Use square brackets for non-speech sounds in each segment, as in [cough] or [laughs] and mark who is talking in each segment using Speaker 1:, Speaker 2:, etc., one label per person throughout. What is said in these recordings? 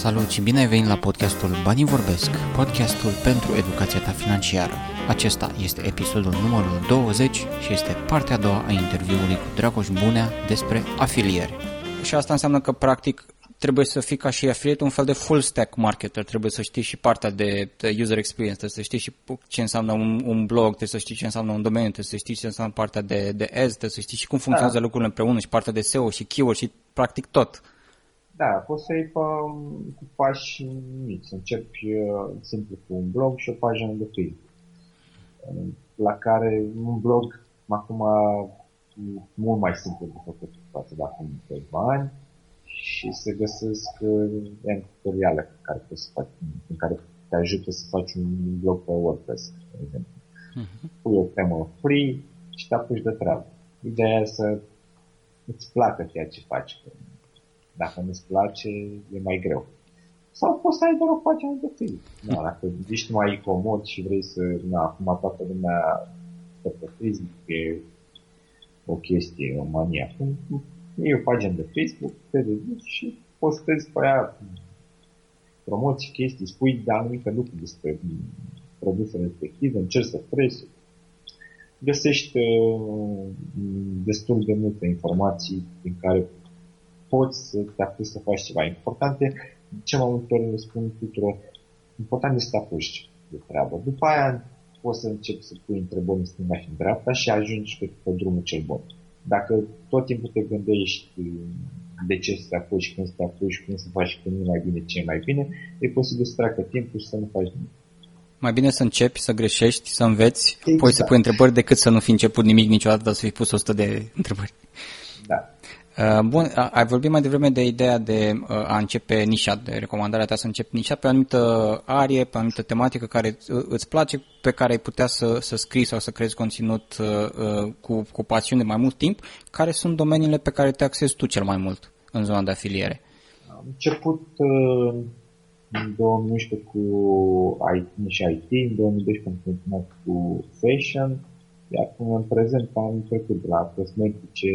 Speaker 1: Salut și bine ai venit la podcastul Banii Vorbesc, podcastul pentru educația ta financiară. Acesta este episodul numărul 20 și este partea a doua a interviului cu Dragoș Bunea despre afiliere. Și asta înseamnă că practic trebuie să fii ca și affiliate un fel de full stack marketer, trebuie să știi și partea de user experience, trebuie să știi și ce înseamnă un, un blog, trebuie să știi ce înseamnă un domeniu, trebuie să știi ce înseamnă partea de, de ads, trebuie să știi și cum funcționează da. lucrurile împreună și partea de SEO și keyword și practic tot.
Speaker 2: Da, poți să iei pe, cu pași mici, să începi uh, simplu cu un blog și o pagină de Facebook, la care un blog acum mult mai simplu de făcut față de acum câteva ani, și se găsesc uh, tutoriale care poți să faci, în care te ajută să faci un blog pe WordPress, de exemplu. Uh-huh. Pui o temă free și te apuci de treabă. Ideea e să îți placă ceea ce faci. Dacă nu-ți place, e mai greu. Sau poți să ai doar o pagină de free. Da, [laughs] dacă ești mai comod și vrei să... Na, acum toată lumea pe Facebook e o chestie, o manie iei o pagină de Facebook, te dedici și postezi pe aia promoții, chestii, spui de anumite lucruri despre produsele respective, încerci să prețul. Găsești uh, destul de multe informații prin care poți să te apuci să faci ceva. Important e, ce mai multe ori le spun tuturor, important este să te apuci de treabă. După aia poți să începi să pui întrebări în stânga și în dreapta și ajungi pe, pe drumul cel bun. Dacă tot timpul te gândești de ce să te apuci, când să te apuci, cum să faci, când nu mai bine, ce mai bine, e posibil să treacă timpul și să nu faci nimic.
Speaker 1: Mai bine să începi, să greșești, să înveți, exact. apoi să pui întrebări decât să nu fi început nimic niciodată, dar să fi pus 100 de întrebări.
Speaker 2: Da.
Speaker 1: Uh, bun, ai vorbit mai devreme de ideea de uh, a începe nișa, de recomandarea ta să începi nișa pe o anumită arie, pe o anumită tematică care îți place, pe care ai putea să, să scrii sau să creezi conținut uh, cu, cu pasiune de mai mult timp. Care sunt domeniile pe care te axezi tu cel mai mult în zona de afiliere?
Speaker 2: Am început în 2011 cu IT, nișa IT, în 2012 am continuat cu fashion, iar până în prezent am trecut de la cosmetice,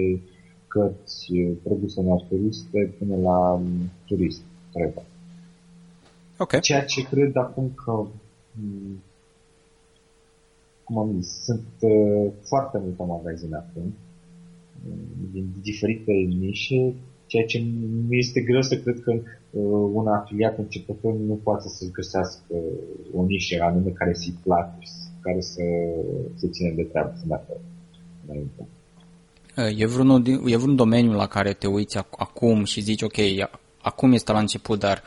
Speaker 2: cărți, produse naturiste până la um, turist, trebuie.
Speaker 1: Okay.
Speaker 2: Ceea ce cred acum că, um, cum am zis, sunt uh, foarte multe magazine acum, um, din diferite nișe, ceea ce mi este greu să cred că uh, un afiliat începător nu poate să-și găsească o nișă anume care să-i placă și care să se ține de treabă, să meargă înainte.
Speaker 1: E vreun, e vreun domeniu la care te uiți acum și zici, ok, acum este la început, dar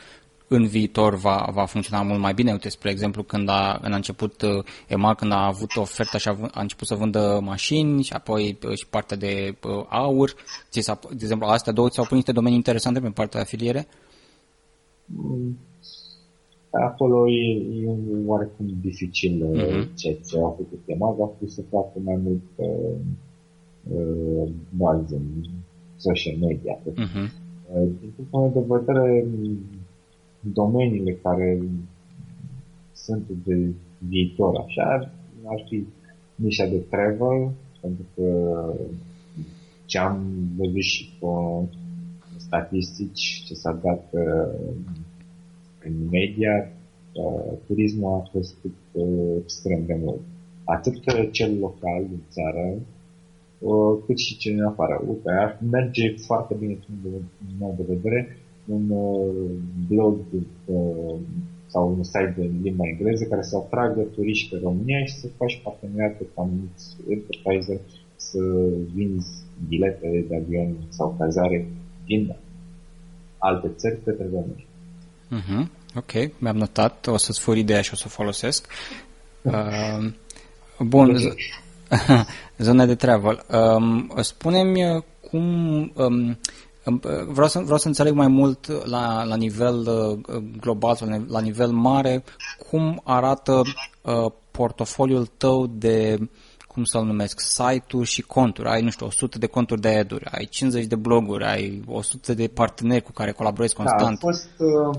Speaker 1: în viitor va, va funcționa mult mai bine. Uite, spre exemplu, când a, când a început uh, EMA, când a avut oferta și a, a început să vândă mașini și apoi uh, și partea de uh, aur, ți de exemplu, astea două ți-au pus niște domenii interesante pe partea de afiliere?
Speaker 2: Mm. Acolo e, e oarecum dificil uh-huh. ceea ce a făcut EMA, a fost să facă mai mult uh, bazi în social media. Uh-huh. Din punctul meu de vedere, domeniile care sunt de viitor, așa, ar fi nișa de travel, pentru că ce am văzut și pe statistici ce s-a dat uh, în media, uh, turismul a crescut uh, extrem de mult. Atât cel local din țară, Uh, cât și cei din afară. Uite, ar merge foarte bine din meu de vedere un uh, blog uh, sau un site de limba engleză care să atragă turiști pe România și să faci parteneriate cu anumiți advertiser să vinzi bilete de avion sau cazare din alte țări către România.
Speaker 1: Uh-huh. Ok, mi-am notat, o să-ți fur ideea și o să o folosesc. [laughs] Uh, bun, [laughs] Zona de travel. Um, spune-mi uh, cum... Um, um, vreau, să, vreau să înțeleg mai mult la, la nivel uh, global sau la nivel mare cum arată uh, portofoliul tău de cum să-l numesc, site-uri și conturi. Ai, nu știu, 100 de conturi de ad ai 50 de bloguri, ai 100 de parteneri cu care colaborezi constant. Da,
Speaker 2: a fost, uh,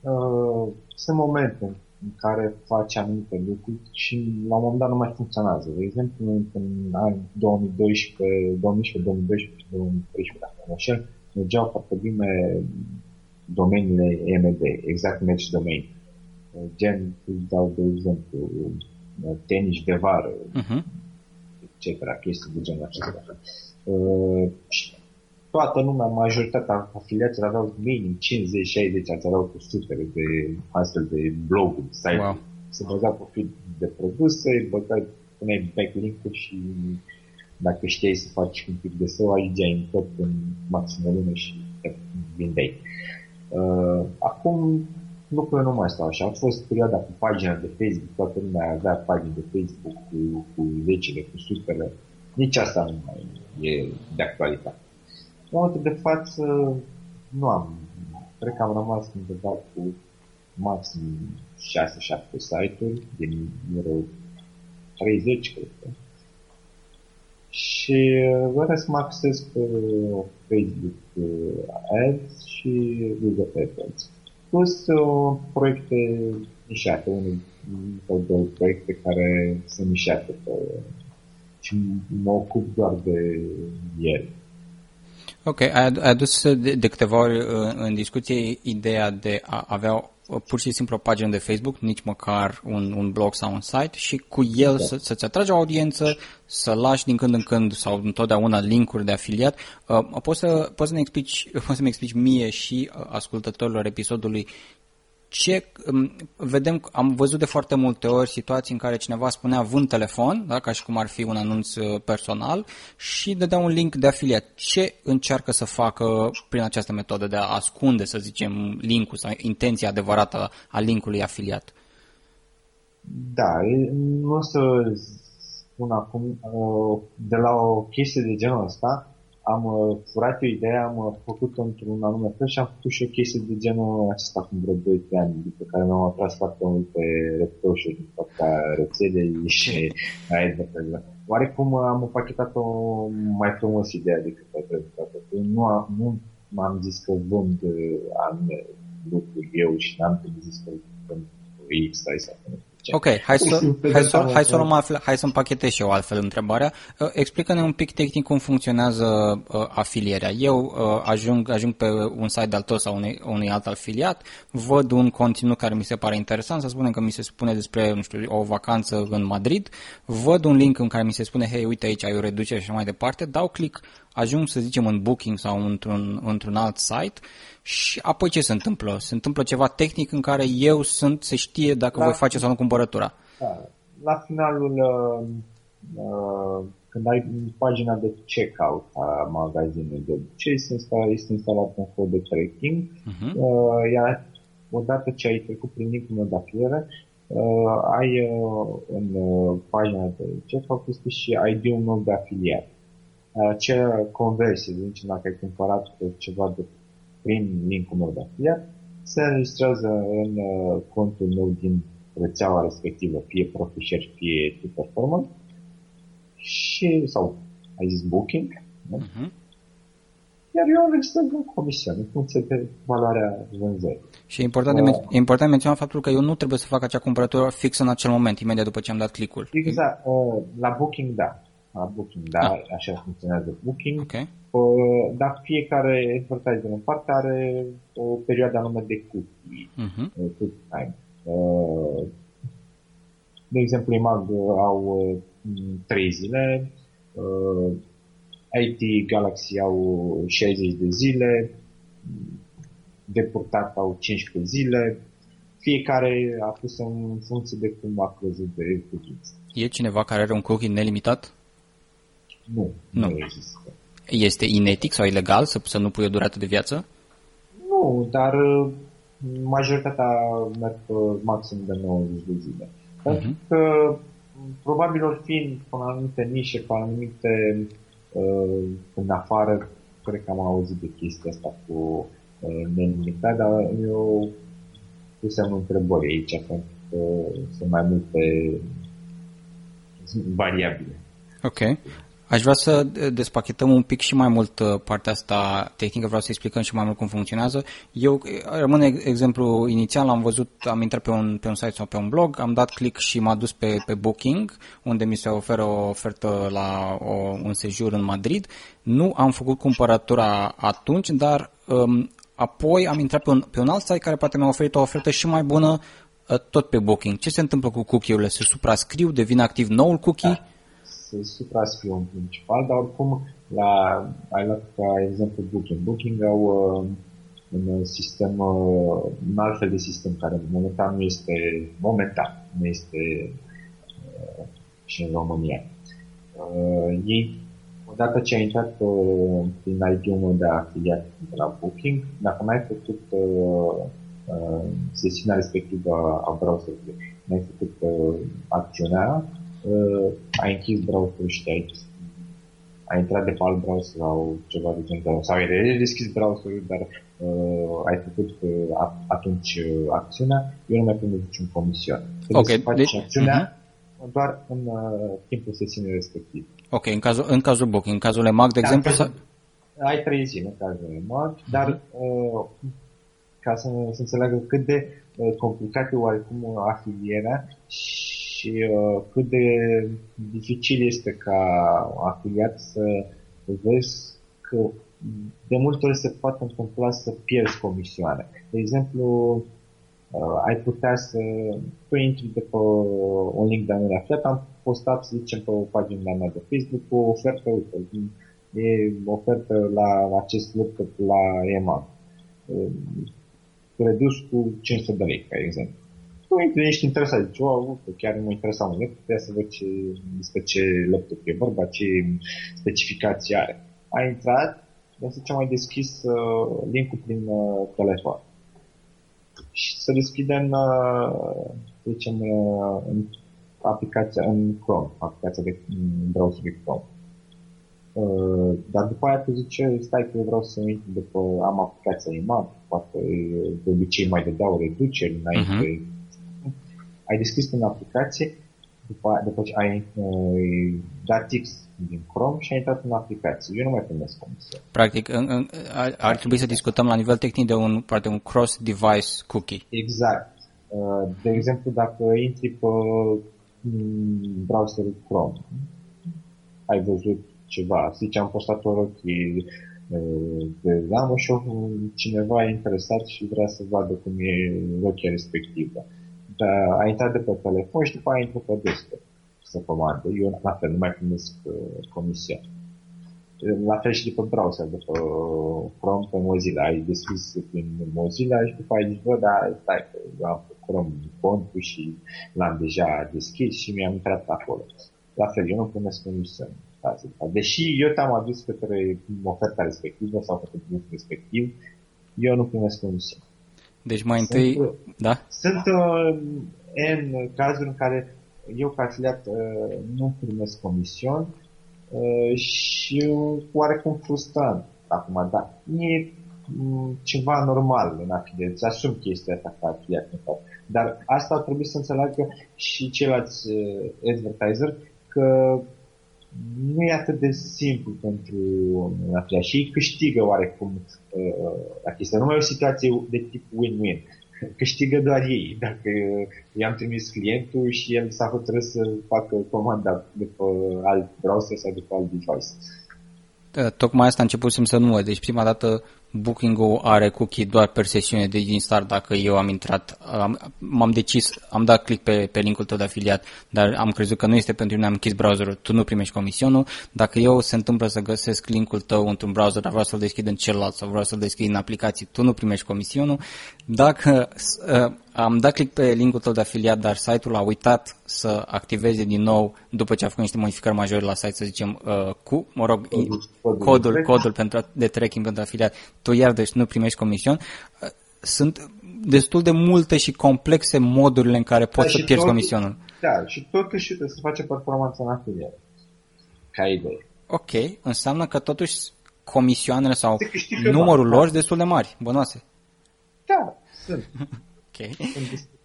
Speaker 2: uh, sunt momente în care faci anumite lucruri și la un moment dat nu mai funcționează. De exemplu, în anii 2012, 2012, 2012 2013, dacă mă înșel, mergeau foarte bine domeniile EMD, exact match domain. Uh, gen, îți dau de exemplu, uh, tenis de vară, uh-huh. etc., chestii de genul acesta. Uh, toată lumea, majoritatea afiliaților aveau minim 50, 60, alții aveau cu sutele de astfel de bloguri, site wow. Se baza pe feed de produse, băgai, puneai backlink-uri și dacă știai să faci un pic de SEO, ajungeai în top în maxim o lună și te vindeai. Uh, acum lucrurile nu mai stau așa. A fost perioada cu pagina de Facebook, toată lumea avea pagini de Facebook cu, cu zecile, cu sutele. Nici asta nu mai e de actualitate. În momentul de față nu am. Cred că am rămas undeva cu maxim 6-7 site-uri din numărul 30, cred că. Și vă rest mă acces pe Facebook uh, Ads și Google AdWords. Plus uh, proiecte nișate, unul sau două proiecte care sunt nișate pe, și mă ocup doar de ele.
Speaker 1: Ok, ai adus de, de câteva ori în, în discuție ideea de a avea pur și simplu o pagină de Facebook, nici măcar un, un blog sau un site și cu el da. să, să-ți atragi o audiență, să lași din când în când sau întotdeauna linkuri de afiliat. Uh, poți, să, poți, să ne explici, [laughs] poți să-mi explici mie și uh, ascultătorilor episodului ce um, vedem, am văzut de foarte multe ori situații în care cineva spunea vând telefon, da, ca și cum ar fi un anunț uh, personal și dădea un link de afiliat. Ce încearcă să facă prin această metodă de a ascunde, să zicem, linkul sau intenția adevărată a linkului afiliat?
Speaker 2: Da, nu o să spun acum uh, de la o chestie de genul ăsta, am uh, furat o idee, am uh, făcut-o într-un anume fel și am făcut și o chestie de genul acesta acum vreo 2 ani, după care mi-am atras foarte mult pe reproșuri din partea rețelei [laughs] și a advertiser. Oarecum am împachetat-o mai frumos ideea decât a trebuit. Nu, am, nu m-am zis că vând uh, anume lucruri eu și n-am zis că vând X sau
Speaker 1: Ok, hai să, hai să, hai să, luăm altfel, hai să împachetez și eu altfel întrebarea. Uh, explică-ne un pic tehnic cum funcționează uh, afilierea. Eu uh, ajung, ajung pe un site de-al tău sau unui, unui alt afiliat, văd un conținut care mi se pare interesant, să spunem că mi se spune despre, nu știu, o vacanță în Madrid, văd un link în care mi se spune, hei, uite aici ai o reducere și așa mai departe, dau click, ajung să zicem în Booking sau într-un, într-un alt site și apoi ce se întâmplă? Se întâmplă ceva tehnic în care eu sunt, se știe dacă la, voi face sau nu cumpărătura.
Speaker 2: Da. La finalul, uh, uh, când ai pagina de checkout a magazinului de obicei, este instalat, este instalat un cod de tracking, uh-huh. uh, iar odată ce ai trecut prin linkul de afiliere, uh, ai uh, în uh, pagina de checkout este și ID-ul nou de afiliat. Acea conversie, zice, dacă ai cumpărat ceva de prin linkul meu de afiliat, se înregistrează în uh, contul meu din rețeaua respectivă, fie ProfiShare, fie To Performance, și, sau ai zis Booking, nu? Uh-huh. Iar eu înregistrez în comision, în funcție de valoarea vânzării.
Speaker 1: Și e important, uh, de men- e important menționat faptul că eu nu trebuie să fac acea cumpărătură fix în acel moment, imediat după ce am dat clicul.
Speaker 2: Exact. Uh, la Booking, da. La Booking, da, ah. așa funcționează Booking. Okay. Uh, dar fiecare advertiser în parte are o perioadă anume de cookie, uh-huh. cookie time. Uh, de exemplu, IMAG au 3 uh, zile, IT Galaxy au 60 de zile, Depurtat au 15 zile, fiecare a pus în funcție de cum a crezut de cookies.
Speaker 1: E cineva care are un cookie nelimitat?
Speaker 2: Nu, nu, nu există.
Speaker 1: Este inetic sau ilegal să, să nu pui o durată de viață?
Speaker 2: Nu, dar uh, majoritatea merg pe maxim de 90 de zile. Uh-huh. Pentru că probabil or fi pe anumite nișe, pe anumite uh, în afară, cred că am auzit de chestia asta cu uh, nelimitat, dar eu pusem întrebări aici, pentru că sunt mai multe variabile.
Speaker 1: Ok. Aș vrea să despachetăm un pic și mai mult uh, partea asta tehnică, vreau să explicăm și mai mult cum funcționează. Eu, uh, rămâne exemplu inițial, am văzut, am intrat pe un, pe un site sau pe un blog, am dat click și m-a dus pe, pe Booking, unde mi se oferă o ofertă la o, un sejur în Madrid. Nu am făcut cumpărătura atunci, dar um, apoi am intrat pe un, pe un alt site care poate mi-a oferit o ofertă și mai bună uh, tot pe Booking. Ce se întâmplă cu cookie-urile? Se suprascriu, devine activ noul cookie? Da.
Speaker 2: Se suprascriu în principal, dar oricum la, ai luat ca exemplu Booking. Booking au uh, un sistem, uh, un alt fel de sistem care momentan nu este, momentan nu este uh, și în România. Uh, ei odată ce ai intrat uh, prin ID-ul de afiliat de la Booking, dacă mai ai făcut uh, uh, sesiunea respectivă a browserului, mai ai făcut uh, acțiunea, uh, ai închis browserul și te-ai ai intrat de pe alt browser sau ceva de genul sau ai deschis browserul, dar uh, ai făcut uh, atunci uh, acțiunea, eu nu mai primesc niciun comision.
Speaker 1: Trebuie okay, să
Speaker 2: faci deci, acțiunea uh-huh. doar în uh, timpul sesiunii respective.
Speaker 1: Ok, în cazul, în cazul booking, în cazul EMAG, de da, exemplu? Să...
Speaker 2: Ai trei zile în cazul EMAG, dar uh, ca să, să înțeleagă cât de uh, complicat e oarecum afilierea și uh, cât de dificil este ca afiliat să vezi că de multe ori se poate întâmpla să pierzi comisioane. De exemplu, uh, ai putea să tu intri de pe un link de anul aflat, am postat, să zicem, pe o pagină mea de Facebook o ofertă, uite, e ofertă la acest laptop la EMA. Redus cu 500 de lei, ca exemplu. Tu intri, ești interesat, zici, oh, uite, chiar mă interesa un laptop, trebuie să văd ce, despre ce laptop e vorba, ce specificații are. Ai intrat, de ce mai deschis uh, link-ul prin uh, telefon. Și să deschidem, uh, să zicem, uh, în aplicația în Chrome, aplicația de browser de Chrome. Uh, dar după aia tu zice, stai că eu vreau să intru după, am aplicația IMAP, poate de obicei mai dădeau reduceri înainte. Uh-huh. Ai deschis în aplicație, după, după ce ai uh, dat X din Chrome și ai intrat în aplicație. Eu nu mai primesc comisie.
Speaker 1: Practic, în, în, ar, ar trebui să discutăm la nivel tehnic de un, poate un cross-device cookie.
Speaker 2: Exact. Uh, de exemplu, dacă intri pe browserul Chrome. Ai văzut ceva, zice, am postat o rochie de lamă și cineva e interesat și vrea să vadă cum e rochia respectivă. Dar a intrat de pe telefon și după aia intră pe desktop să comandă. Eu la fel nu mai primesc uh, comisia. La fel și după browser, după Chrome pe Mozilla. Ai deschis prin Mozilla și după aia zici, bă, da, stai, că eu am Chrome contul și l-am deja deschis și mi-am intrat acolo. La fel, eu nu primesc comision. Deși eu te-am adus către oferta respectivă sau către produsul respectiv, eu nu primesc comision.
Speaker 1: Deci mai întâi, sunt, da?
Speaker 2: Sunt uh, în cazuri în care eu ca afiliat uh, nu primesc comision uh, și oarecum frustrant acum, da. E mm, ceva normal în afiliat, îți asum chestia asta ca afiliat. Dar asta ar trebui să înțeleagă și ceilalți uh, advertiser că nu e atât de simplu pentru afiliat și ei câștigă oarecum uh, la chestia. Nu mai e o situație de tip win-win. [laughs] Câștigă doar ei. Dacă i-am trimis clientul și el s-a hotărât să facă comanda de pe alt browser sau de pe alt device.
Speaker 1: Da, tocmai asta a început să nu Deci prima dată Booking-ul are cookie doar per sesiune de din start dacă eu am intrat, am, m-am decis, am dat click pe, pe linkul tău de afiliat, dar am crezut că nu este pentru mine, am închis browserul, tu nu primești comisionul. Dacă eu se întâmplă să găsesc linkul tău într-un browser, dar vreau să-l deschid în celălalt sau vreau să-l deschid în aplicații, tu nu primești comisionul. Dacă uh, am dat click pe linkul tău de afiliat, dar site-ul a uitat să activeze din nou după ce a făcut niște modificări majore la site, să zicem, uh, cu, mă rog, codul, codul, codul pentru, de tracking pentru afiliat, tu iar deci nu primești comision. Uh, sunt destul de multe și complexe modurile în care poți da, să pierzi tot, comisionul.
Speaker 2: Da, și totuși să se face performanță în afiliat. Ca idee.
Speaker 1: Ok, înseamnă că totuși comisioanele sau numărul lor sunt destul de mari, bănoase.
Speaker 2: Da, sunt. [laughs] [laughs]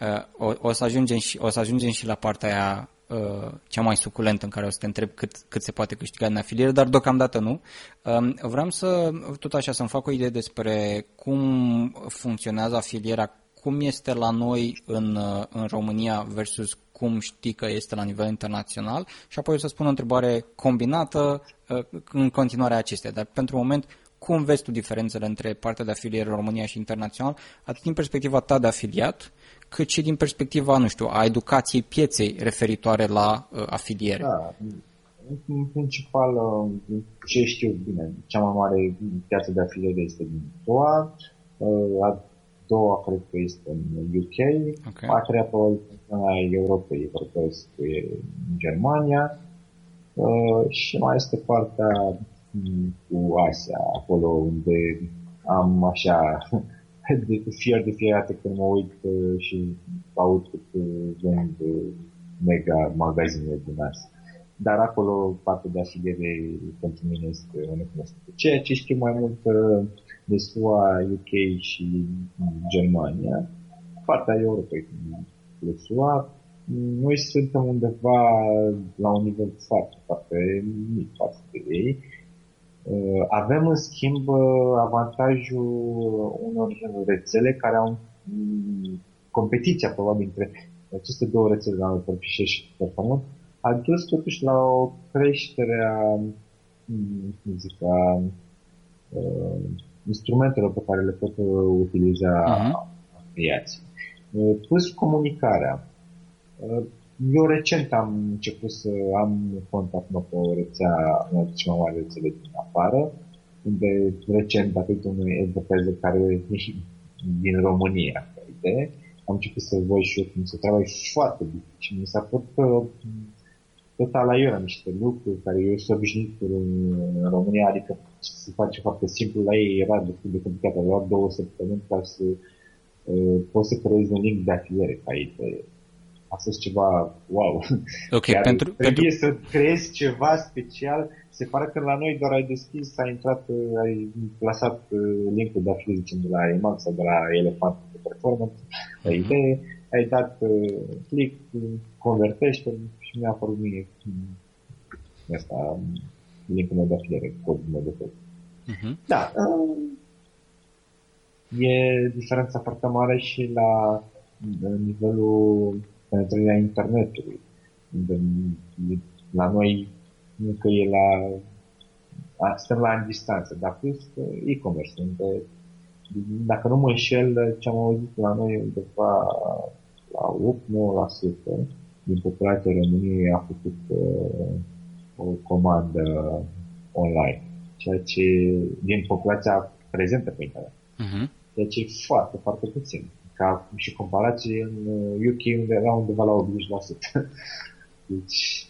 Speaker 1: Uh, o, o, să ajungem și, o să ajungem și la partea aia uh, cea mai suculentă în care o să te întreb cât, cât se poate câștiga din afiliere, dar deocamdată nu. Um, vreau să, tot așa, să-mi fac o idee despre cum funcționează afilierea, cum este la noi în, uh, în România versus cum știi că este la nivel internațional și apoi o să spun o întrebare combinată în continuarea acestea. Dar pentru moment, cum vezi tu diferențele între partea de afiliere în România și internațional, atât din perspectiva ta de afiliat, cât și din perspectiva, nu știu, a educației pieței referitoare la uh, afiliere?
Speaker 2: Da, în principal, uh, ce știu bine, cea mai mare piață de afiliere este din SUA, uh, a doua cred că este în UK, okay. a treia probabil în Europei, vorbesc în Germania uh, și mai este partea mm, cu Asia, acolo unde am așa [laughs] de fier de fiecare dată când mă uit și aud cât vând mega magazine din Asia dar acolo partea de afiliere pentru mine este o necunoscută. Ceea ce știu mai mult uh, de SUA, UK și Germania, partea Europei de SUA, noi suntem undeva la un nivel foarte, foarte mic față de ei. Uh, avem, în schimb, avantajul unor rețele care au competiția, probabil, între aceste două rețele, la Perfișe și Performant, a dus totuși la o creștere a, mm, cum zic, a uh, instrumentelor pe care le pot utiliza uh-huh. afiliații. Uh, plus comunicarea. Uh, eu recent am început să am cont acum pe o rețea, una dintre mai mari rețele din afară, unde recent, datorită unui advertiser care din România, de, am început să văd și eu cum se treaba foarte bine și mi s-a părut că total aiurea niște lucruri care eu sunt obișnuit în România, adică se face foarte simplu, la ei era destul de complicat, avea două săptămâni ca să uh, poți să creezi un link de afiliere ca ei. A fost ceva wow. [laughs]
Speaker 1: Ok, Chiar pentru,
Speaker 2: trebuie
Speaker 1: pentru...
Speaker 2: să creezi ceva special. Se pare că la noi doar ai deschis, ai intrat, uh, ai plasat uh, linkul de afiliere, zicem, de la Emac sau de la Elefant de Performance, mm-hmm. la idee, ai dat uh, click, convertește și mi-a apărut mie asta, linkul meu de afiliere, codul meu de tot. Uh-huh. Da, uh, e diferența foarte mare și la nivelul penetrării internetului. Unde la noi încă e la stăm la în distanță, dar plus e-commerce, unde dacă nu mă înșel, ce am auzit la noi undeva la 8-9% din populația României a făcut uh, o comandă online, ceea ce din populația prezentă pe internet. Uh-huh. Ceea ce e foarte, foarte puțin. Ca și comparație în UK uh, unde era undeva la 80%. [laughs] deci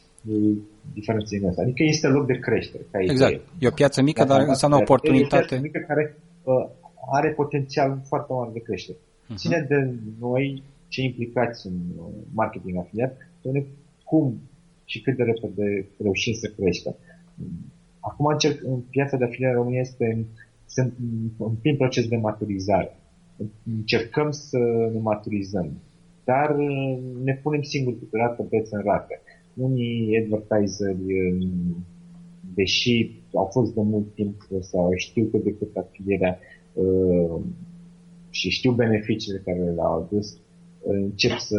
Speaker 2: diferența din asta. Adică este loc de creștere. Ca
Speaker 1: exact. Idee. E o piață mică, dar înseamnă o oportunitate. E o piață
Speaker 2: mică care uh, are potențial foarte mare de creștere. Uh-huh. Ține de noi cei implicați în uh, marketing afiliat, spune cum și cât de repede reușim să creștem. Acum încerc, în piața de afiliere în România este sunt în plin proces de maturizare. Încercăm să ne maturizăm, dar uh, ne punem singuri câteodată bețe în rate. Unii advertiseri, uh, deși au fost de mult timp sau știu cât de cât afilierea și știu beneficiile care le-au adus, încep să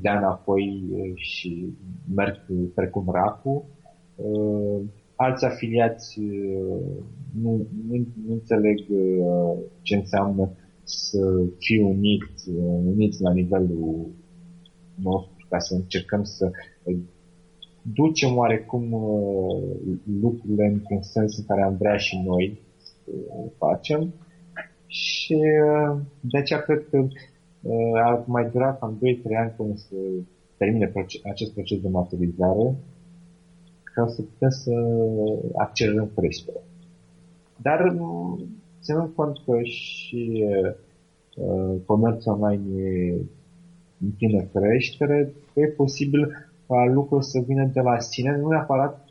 Speaker 2: dea înapoi și merg precum racul. Alți afiliați nu, nu, nu înțeleg ce înseamnă să fii unit, uniți la nivelul nostru ca să încercăm să ducem oarecum lucrurile într-un sens în care am vrea și noi să facem și de aceea cred că Uh, ar mai dura cam 2-3 ani până să termine acest proces de maturizare ca să putem să accelerăm creșterea. Dar mm, ținând cont că și uh, comerțul online e în plină creștere, e posibil ca lucrul să vină de la sine, nu neapărat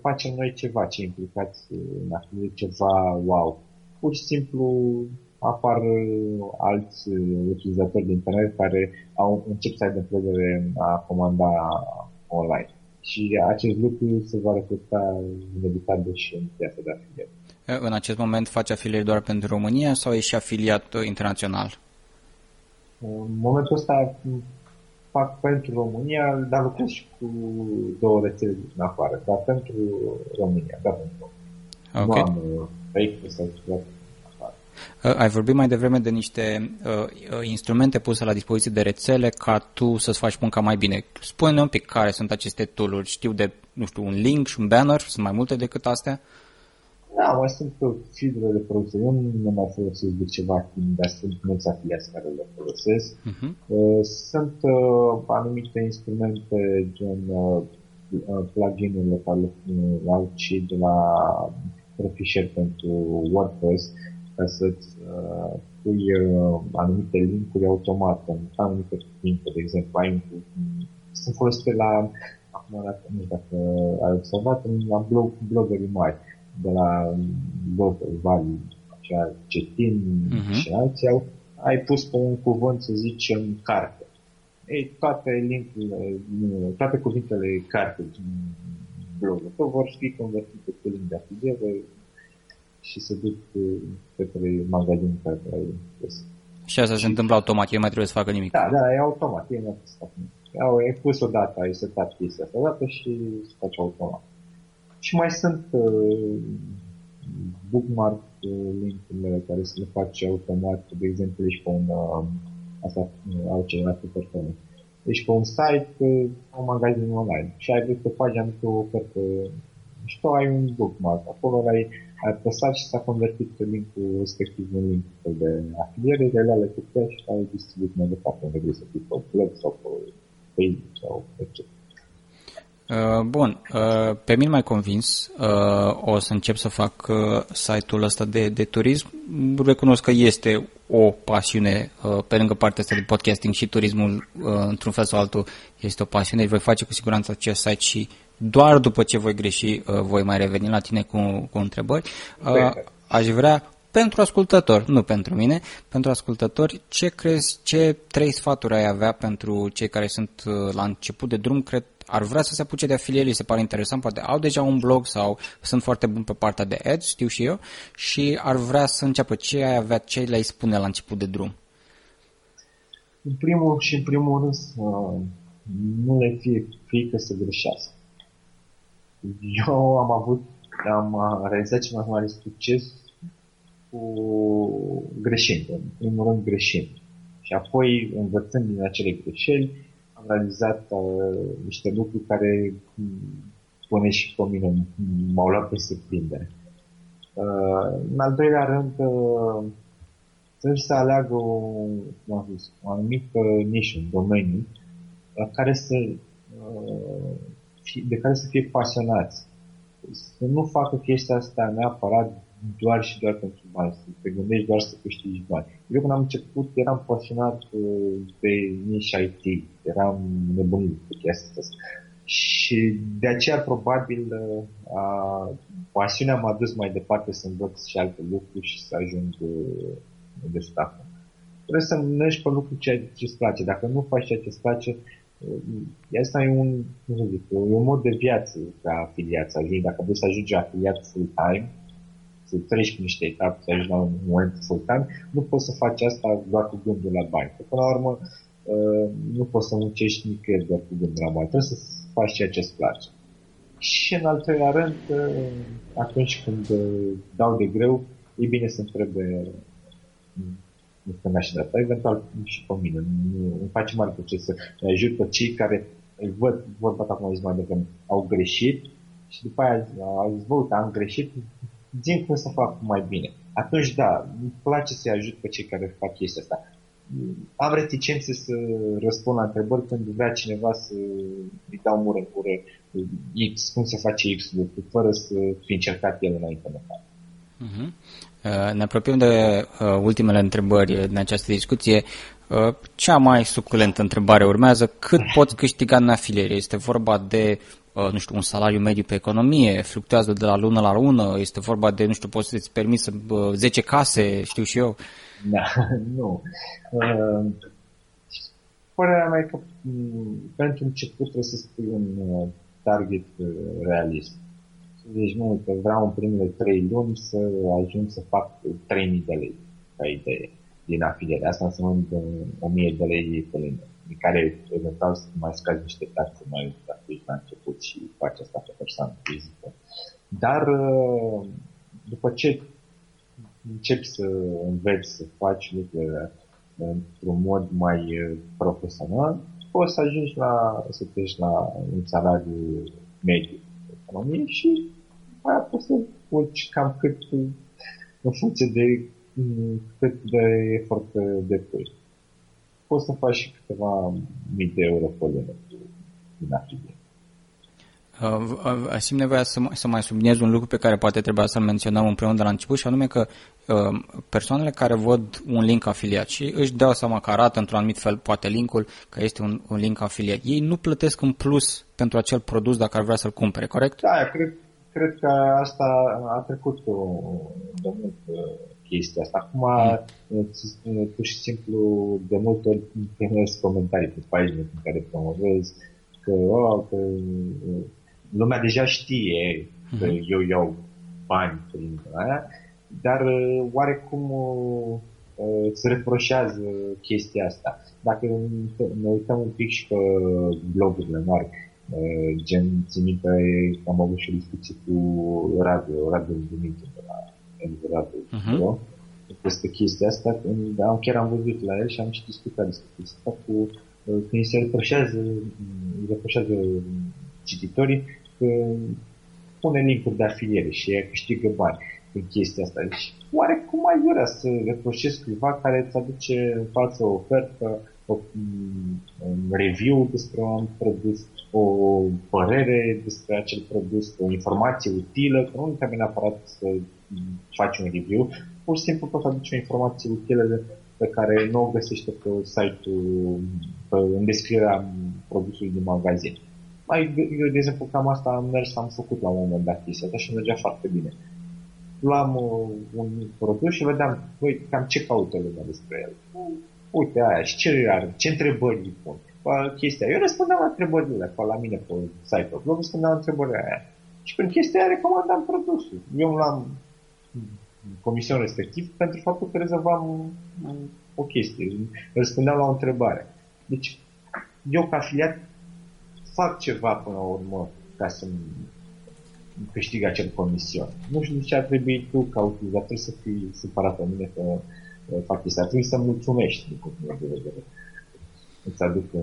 Speaker 2: facem noi ceva ce implicați în a fi ceva wow. Pur și simplu apar uh, alți uh, utilizatori de internet care au încep să aibă încredere a comanda online. Și acest lucru se va reflecta inevitabil și în piața de afiliere.
Speaker 1: În acest moment faci afiliere doar pentru România sau ești afiliat uh, internațional?
Speaker 2: În momentul ăsta fac pentru România, dar lucrez și cu două rețele din afară, dar pentru România, da pentru
Speaker 1: Okay. Nu am
Speaker 2: vechi sau ceva
Speaker 1: Uh, ai vorbit mai devreme de niște uh, uh, instrumente puse la dispoziție de rețele ca tu să-ți faci munca mai bine. Spune-ne un pic care sunt aceste tool-uri. Știu de, nu știu, un link și un banner, sunt mai multe decât astea?
Speaker 2: Da, mai sunt filtre de producție. Eu nu mai folosesc de ceva timp, dar sunt mulți afiliați care le folosesc. Uh-huh. Sunt uh, anumite instrumente gen uh, uh plugin-urile care le au și de la Proficient pentru WordPress, ca să-ți uh, pui uh, anumite linkuri automat, anumite cuvinte, de exemplu, ai un, sunt folosite la, acum dacă, nu știu dacă ai observat, la blog, bloggerii mari, de la blog, Vali, așa, Cetin uh-huh. și alții, au, ai pus pe un cuvânt, să zicem, carte. Ei, toate linkurile, toate cuvintele carte din blogul tău vor fi convertite pe link de afiliere și se duc către magazin care ai pus.
Speaker 1: Și asta și... se întâmplă automat, eu mai trebuie să facă nimic.
Speaker 2: Da, da, e automat, e mai să facă nimic. Au, e pus odată, ai setat chestia asta odată și se face automat. Și mai sunt uh, bookmark uh, link-urile care să le faci automat, de exemplu, ești pe un, uh, asta uh, altceva pe persoană. Ești pe un site, uh, un magazin online și ai văzut pe pagina cu o ofertă și tu ai un bookmark. Acolo ai ai apăsat și s-a convertit pe linkul respectiv în link de afiliere, de le putea și ai distribuit mai departe, unde vrei să fii pe blog sau pe Facebook sau etc.
Speaker 1: Uh, bun, uh, pe mine mai convins, uh, o să încep să fac site-ul ăsta de, de turism. Recunosc că este o pasiune pe lângă partea asta de podcasting și turismul într-un fel sau altul este o pasiune. Voi face cu siguranță acest site și doar după ce voi greși voi mai reveni la tine cu, cu întrebări. Aș vrea pentru ascultători, nu pentru mine, pentru ascultători, ce crezi, ce trei sfaturi ai avea pentru cei care sunt la început de drum, cred ar vrea să se apuce de afiliere, se pare interesant, poate au deja un blog sau sunt foarte buni pe partea de ads, știu și eu, și ar vrea să înceapă. Ce ai avea, ce le-ai spune la început de drum?
Speaker 2: În primul și în primul rând să nu le fie frică să greșească. Eu am avut, am realizat cel mai mare succes cu greșind, în primul rând greșind. Și apoi, învățând din acele greșeli, am realizat uh, niște lucruri care pune și pe mine, m-au luat pe surprindere. Uh, în al doilea rând, uh, trebuie să aleagă o, cum am zis, o anumită nișă, un domeniu, la care să, uh, de care să fie pasionați. Să nu facă chestia asta neapărat doar și doar pentru bani, să te gândești doar să câștigi bani. Eu când am început eram pasionat uh, de nișa IT, eram nebunit pe chestia asta. Și de aceea probabil uh, a, pasiunea m-a dus mai departe să învăț și alte lucruri și să ajung uh, de staff. Trebuie să mergi pe lucruri ce îți place. Dacă nu faci ceea ce îți place, asta e un, cum să zic, e un mod de viață ca afiliat. Dacă vrei să ajungi afiliat full-time, să treci prin niște etape, să ajungi la un moment full-time, nu poți să faci asta doar cu gândul la bani. Că, până la urmă, uh, nu poți să muncești nicăieri doar cu gândul la bani. Trebuie să faci ceea ce îți place. Și în al treilea rând, uh, atunci când uh, dau de greu, e bine să întrebe nu stânga și dreapta, eventual și pe mine. Nu, îmi face mare plăcere să ajut pe cei care îi văd, vorba ta cum am zis mai devreme, au greșit și după aia au zis, bă, am greșit, zi cum să fac mai bine. Atunci, da, îmi place să-i ajut pe cei care fac chestia asta. Am reticențe să răspund la întrebări când vrea cineva să îi dau mură în gură X, cum se face X lucru, fără să fi încercat el înainte de fapt.
Speaker 1: Uh-huh. Ne apropiem de uh, ultimele întrebări în această discuție. Uh, cea mai suculentă întrebare urmează. Cât poți câștiga în afiliere? Este vorba de Uh, nu știu, un salariu mediu pe economie, fluctuează de la lună la lună, este vorba de, nu știu, poți să-ți permiți să, 10 case, știu și eu.
Speaker 2: Da, [laughs] nu. Uh, părerea mea e că mm, pentru început trebuie să spui un uh, target realist. Deci nu, că vreau în primele 3 luni să ajung să fac 3000 de lei ca idee din afiliere. Asta înseamnă 1000 de lei pe lună în care eventual să mai scazi niște taxe mai dacă ești la început și faci asta pe persoană fizică. Dar uh, după ce începi să înveți să faci lucrurile într-un mod mai profesional, poți să ajungi la, să treci la un salariu mediu de economie și aia poți să urci cam cât în funcție de cât de efort depui. Poți să faci și câteva mii de euro pe lună din afiliere.
Speaker 1: Uh, simt nevoia să, să mai subliniez un lucru pe care poate trebuia să-l menționăm împreună de la început și anume că uh, persoanele care văd un link afiliat și își dau seama că arată într-un anumit fel poate linkul că este un, un link afiliat, ei nu plătesc în plus pentru acel produs dacă ar vrea să-l cumpere, corect?
Speaker 2: Da, cred, cred că asta a trecut de mult uh, chestia asta. Acum, mm. pur și simplu, de multe ori primesc comentarii pe pagine pe care promovezi că, oh, că lumea deja știe că uh-huh. eu iau bani prin aia, dar uh, oarecum uh, îți reproșează chestia asta. Dacă ne uităm un pic și pe blogurile mari, uh, gen țin minte că am avut și o discuție cu Radu, Radu Dumitru de la Radu, uh-huh. despre chestia asta, am, chiar am văzut la el și am și discutat despre chestia asta cu când se reproșează, reproșează cititorii pune linkuri de afiliere și ea câștigă bani în chestia asta. Deci, oare cum ai vrea să reproșezi cuiva care îți aduce în față o ofertă, o, un review despre un produs, o părere despre acel produs, o informație utilă, că nu trebuie neapărat să faci un review, pur și simplu poți aduce o informație utilă pe care nu o găsește pe site-ul, pe, în descrierea produsului din magazin. Mai, eu, de exemplu, cam asta am mers, am făcut la un moment dat chestia asta și mergea foarte bine. Luam uh, un produs și vedeam, băi, cam ce caută lumea despre el. Uite aia, și ce are, ce întrebări îi pun. Bă, chestia. Eu răspundeam la întrebările pe la mine pe site-ul, eu răspundeam la întrebările aia. Și prin chestia aia recomandam produsul. Eu l-am comision respectiv pentru faptul că rezolvam o chestie, răspundeam la o întrebare. Deci, eu ca afiliat fac ceva până la urmă ca să câștig acel comision. Nu știu de ce ar trebui tu ca utilizator să fii supărat pe mine că fac chestia. Ar trebui să mulțumești din punctul meu de vedere. Îți aduc o,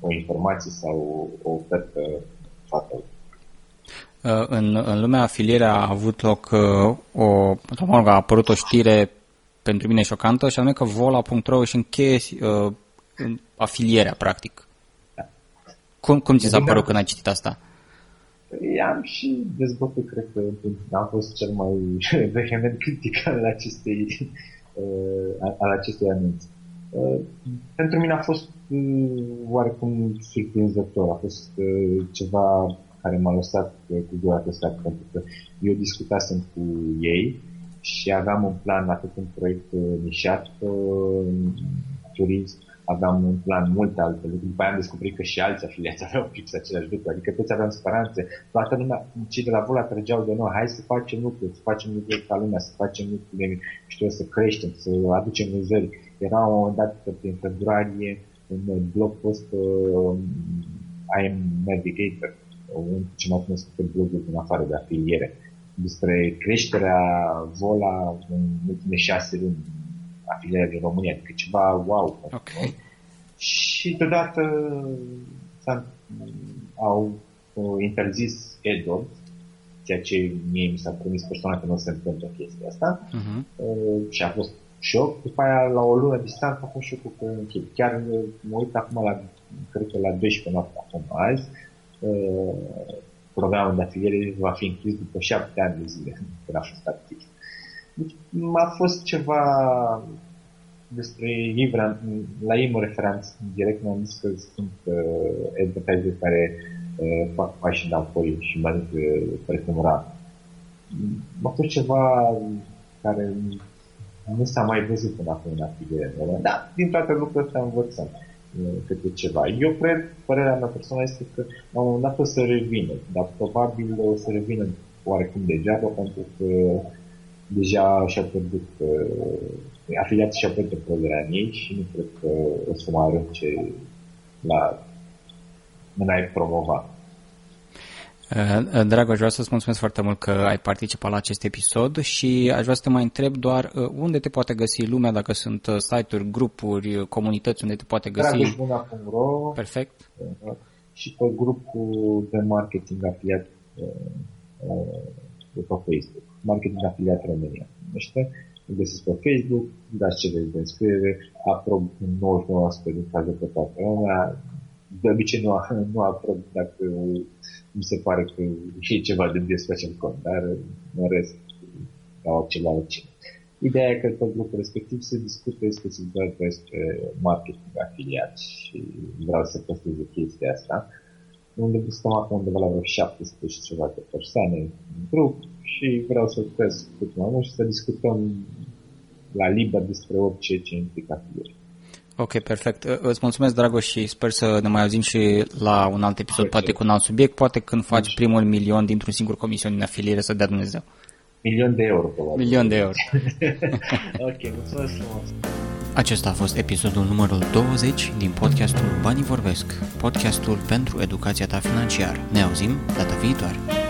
Speaker 2: o informație sau o ofertă fată.
Speaker 1: Uh, în, în lumea afilierea a avut loc uh, o, sau mă rog, a apărut o știre pentru mine șocantă și anume că Vola.ro își încheie uh, afilierea, practic. Cum, cum ți s-a părut când ai citit asta?
Speaker 2: Păi am și dezbătut, cred că am fost cel mai [laughs] vehement critic al acestei, uh, al acestui anunț. Uh, pentru mine a fost uh, oarecum surprinzător, a fost ceva care m-a lăsat cu gura pe pentru că eu discutasem cu ei și aveam un plan atât un proiect nișat, turism, aveam un plan multe alte lucruri. După aia am descoperit că și alți afiliați [laughs] aveau fix același lucru. Adică toți aveam speranțe. Toată lumea, cei de la Vola trăgeau de noi. Hai să facem lucruri, să facem lucruri ca lumea, să facem lucruri, știu, să creștem, să aducem vânzări. Era un moment dat prin februarie un blog post uh, I am Navigator, un ce mai cunoscut blogul din afară de afiliere, despre creșterea Vola în ultimele șase luni afilierea din România, adică ceva wow.
Speaker 1: Okay.
Speaker 2: Și deodată au uh, interzis AdWords, ceea ce mie mi s-a promis persoana că nu se întâmplă chestia asta. Uh-huh. Uh, și a fost șoc. După aia, la o lună distanță, a fost șocul că închid. Chiar uh, mă uit acum la, cred că la 12 noapte acum azi, uh, programul de afiliere va fi închis după 7 ani de zile [laughs] când a fost activ. Deci a fost ceva despre ei, la ei mă referam direct, mi-am zis că sunt uh, advertiser care uh, fac pași înapoi și merg uh, precum rar. A fost ceva care nu s-a mai văzut până acum în afiliere. Da, din toate lucrurile astea învățăm uh, câte ceva. Eu cred, părerea mea personală este că la un moment dat o să revină, dar probabil o să revină oarecum degeaba pentru că deja și-a pierdut uh, afiliații și-au pierdut încrederea în ei și nu cred că o să mai arunce la în a promova.
Speaker 1: Uh, Dragoș, vreau să-ți mulțumesc foarte mult că ai participat la acest episod și aș vrea să te mai întreb doar uh, unde te poate găsi lumea, dacă sunt uh, site-uri, grupuri, comunități unde te poate găsi.
Speaker 2: Dragoșbuna.ro
Speaker 1: Perfect.
Speaker 2: Și pe grupul de marketing afiliat de pe Facebook. Marketing afiliat România. Numește. Îl găsiți pe Facebook, dați ce de înscriere, aprob 99% din cazul pe toată lumea, de obicei nu, nu aprob dacă mi se pare că e ceva de bine să facem cont, dar în rest dau ceva altceva. Ideea e că pe grupul respectiv se discută exclusiv doar despre marketing afiliat și vreau să păstrez chestia asta. Unde stăm acum undeva la vreo 700 și ceva de persoane în grup și vreau să cresc cât mai mult și să discutăm la liber despre orice ce implică afiliere.
Speaker 1: Ok, perfect. Îți mulțumesc, Dragoș, și sper să ne mai auzim și la un alt episod, poate cu un alt subiect, poate când faci primul milion dintr-un singur comision în afiliere, să dea Dumnezeu.
Speaker 2: Milion de euro, probabil.
Speaker 1: Milion de euro. [laughs]
Speaker 2: ok, mulțumesc frumos.
Speaker 1: Acesta a fost episodul numărul 20 din podcastul Banii Vorbesc, podcastul pentru educația ta financiară. Ne auzim data viitoare.